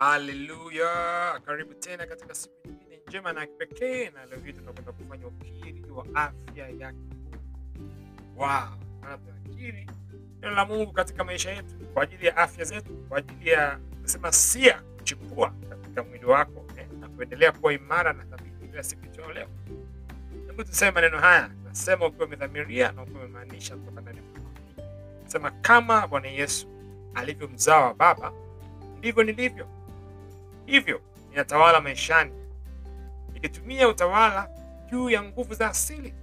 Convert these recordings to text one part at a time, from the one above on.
Haleluya! Karibu tena katika siku nyingine njema na kipekee, na leo hii tunakwenda kufanya ukiri wa afya ya kiungu. Wow! Neno la Mungu katika maisha yetu kwa ajili ya afya zetu, kwa ajili ya kusema sia kuchipua katika mwili wako eh, na kuendelea kuwa imara na thabiti kila siku leo. Hebu tuseme maneno haya, nasema ukiwa umedhamiria na ukiwa umemaanisha. Sema, kama Bwana Yesu alivyo mzao wa Baba, ndivyo nilivyo hivyo inatawala maishani ikitumia utawala juu ya nguvu za asili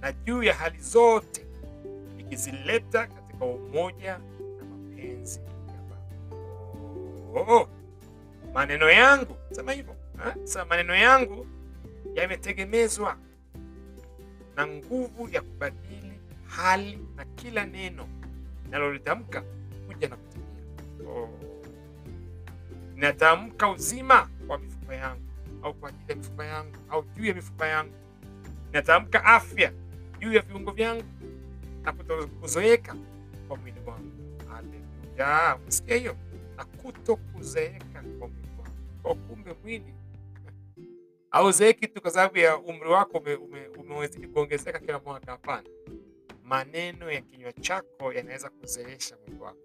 na juu ya hali zote ikizileta katika umoja na mapenzi. Oh, maneno yangu sema hivyo? Maneno yangu yametegemezwa na nguvu ya kubadili hali na kila neno linalolitamka kuja na kutimia. Oh. Ninatamka uzima kwa mifupa yangu au kwa ajili ya mifupa yangu au juu ya mifupa yangu. Ninatamka afya juu ya viungo vyangu na kutokuzoeka kwa mwili wangu. Haleluya! Umesikia hiyo? Na kutokuzeeka kwa mwili wangu. Kwa kumbe mwili hauzeeki tu kwa sababu ya umri wako ume, ume, umezidi kuongezeka kila mwaka. Hapana, maneno ya kinywa chako yanaweza kuzeesha mwili wako.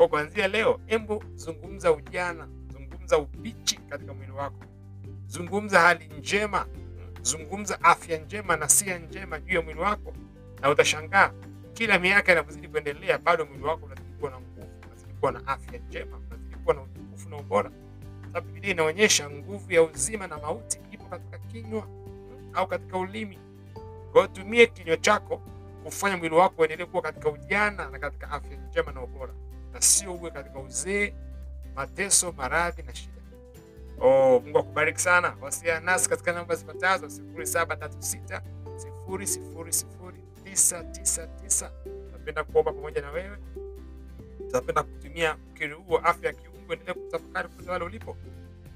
Kwa kuanzia leo, embo zungumza ujana, zungumza ubichi katika mwili wako, zungumza hali njema, zungumza afya njema na sia njema juu ya mwili wako, na utashangaa kila miaka inavyozidi kuendelea, bado mwili wako unazidi kuwa na nguvu, unazidi kuwa na afya njema, unazidi kuwa na utukufu na ubora, sababu Biblia inaonyesha nguvu ya uzima na mauti ipo katika kinywa au katika ulimi. Kwa tumie kinywa chako kufanya mwili wako uendelee kuwa katika ujana na katika afya njema na ubora na sio uwe katika uzee, mateso, maradhi na shida. Oh, Mungu akubariki sana. Wasiliana nasi katika namba zifuatazo: sifuri saba tatu sita sifuri sifuri sifuri tisa tisa tisa. Tunapenda kuomba pamoja na wewe, tunapenda kutumia ukiri huu afya ya kiungu. Endelee kutafakari popote wale ulipo.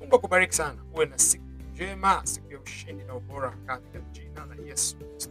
Mungu akubariki sana, uwe na siku njema, siku ya ushindi na ubora katika jina la Yesu Kristo.